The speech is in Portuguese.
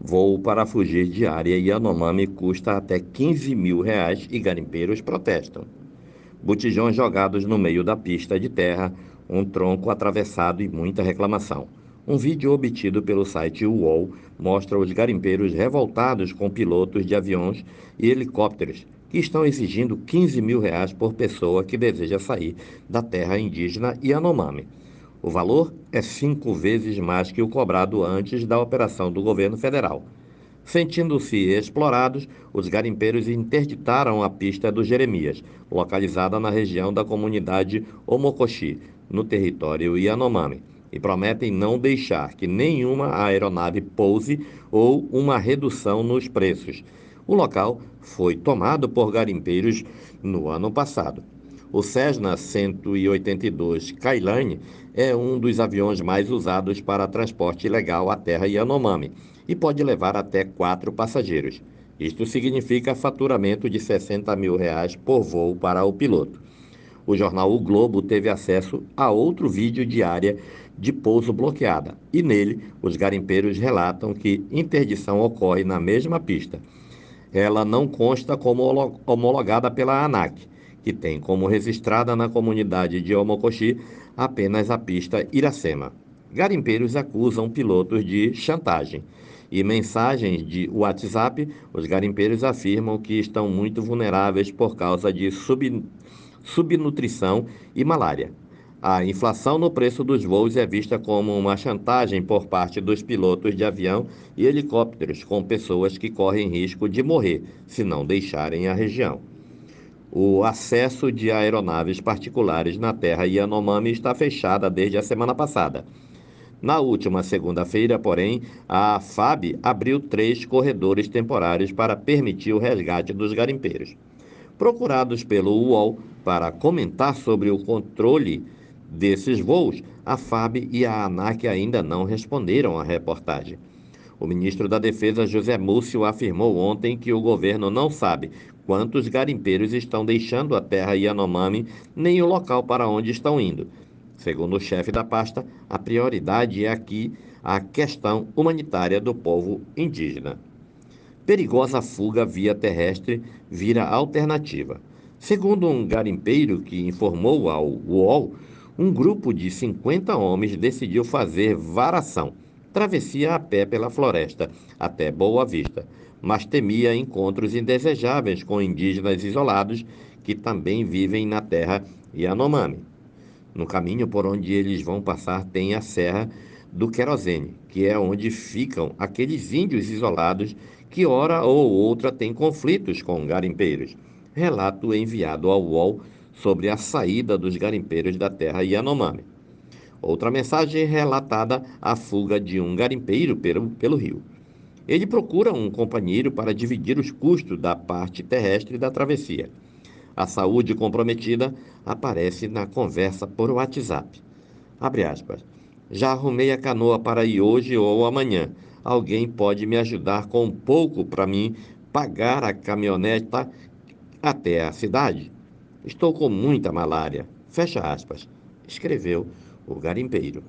Voo para fugir de área Yanomami custa até 15 mil reais e garimpeiros protestam. Botijões jogados no meio da pista de terra, um tronco atravessado e muita reclamação. Um vídeo obtido pelo site UOL mostra os garimpeiros revoltados com pilotos de aviões e helicópteros que estão exigindo 15 mil reais por pessoa que deseja sair da terra indígena Yanomami. O valor é cinco vezes mais que o cobrado antes da operação do governo federal. Sentindo-se explorados, os garimpeiros interditaram a pista do Jeremias, localizada na região da comunidade Omocoxi, no território Yanomami e prometem não deixar que nenhuma aeronave pouse ou uma redução nos preços. O local foi tomado por garimpeiros no ano passado. O Cessna 182 Kailane é um dos aviões mais usados para transporte ilegal à terra Yanomami e pode levar até quatro passageiros. Isto significa faturamento de 60 mil reais por voo para o piloto. O jornal O Globo teve acesso a outro vídeo de área de pouso bloqueada e nele os garimpeiros relatam que interdição ocorre na mesma pista. Ela não consta como homologada pela ANAC, que tem como registrada na comunidade de Omocoxi apenas a pista Iracema. Garimpeiros acusam pilotos de chantagem. E mensagens de WhatsApp, os garimpeiros afirmam que estão muito vulneráveis por causa de sub, subnutrição e malária. A inflação no preço dos voos é vista como uma chantagem por parte dos pilotos de avião e helicópteros com pessoas que correm risco de morrer se não deixarem a região. O acesso de aeronaves particulares na terra Yanomami está fechada desde a semana passada. Na última segunda-feira, porém, a FAB abriu três corredores temporários para permitir o resgate dos garimpeiros. Procurados pelo UOL para comentar sobre o controle desses voos, a FAB e a ANAC ainda não responderam à reportagem. O ministro da Defesa, José Múcio, afirmou ontem que o governo não sabe quantos garimpeiros estão deixando a terra Yanomami nem o local para onde estão indo. Segundo o chefe da pasta, a prioridade é aqui a questão humanitária do povo indígena. Perigosa fuga via terrestre vira alternativa. Segundo um garimpeiro que informou ao UOL, um grupo de 50 homens decidiu fazer varação, travessia a pé pela floresta até Boa Vista, mas temia encontros indesejáveis com indígenas isolados que também vivem na terra Yanomami. No caminho por onde eles vão passar tem a Serra do Querosene, que é onde ficam aqueles índios isolados que, hora ou outra, têm conflitos com garimpeiros. Relato enviado ao UOL sobre a saída dos garimpeiros da terra Yanomami. Outra mensagem relatada a fuga de um garimpeiro pelo, pelo rio. Ele procura um companheiro para dividir os custos da parte terrestre da travessia. A saúde comprometida aparece na conversa por WhatsApp. Abre aspas. Já arrumei a canoa para ir hoje ou amanhã. Alguém pode me ajudar com um pouco para mim pagar a caminhoneta até a cidade? Estou com muita malária. Fecha aspas. Escreveu o garimpeiro.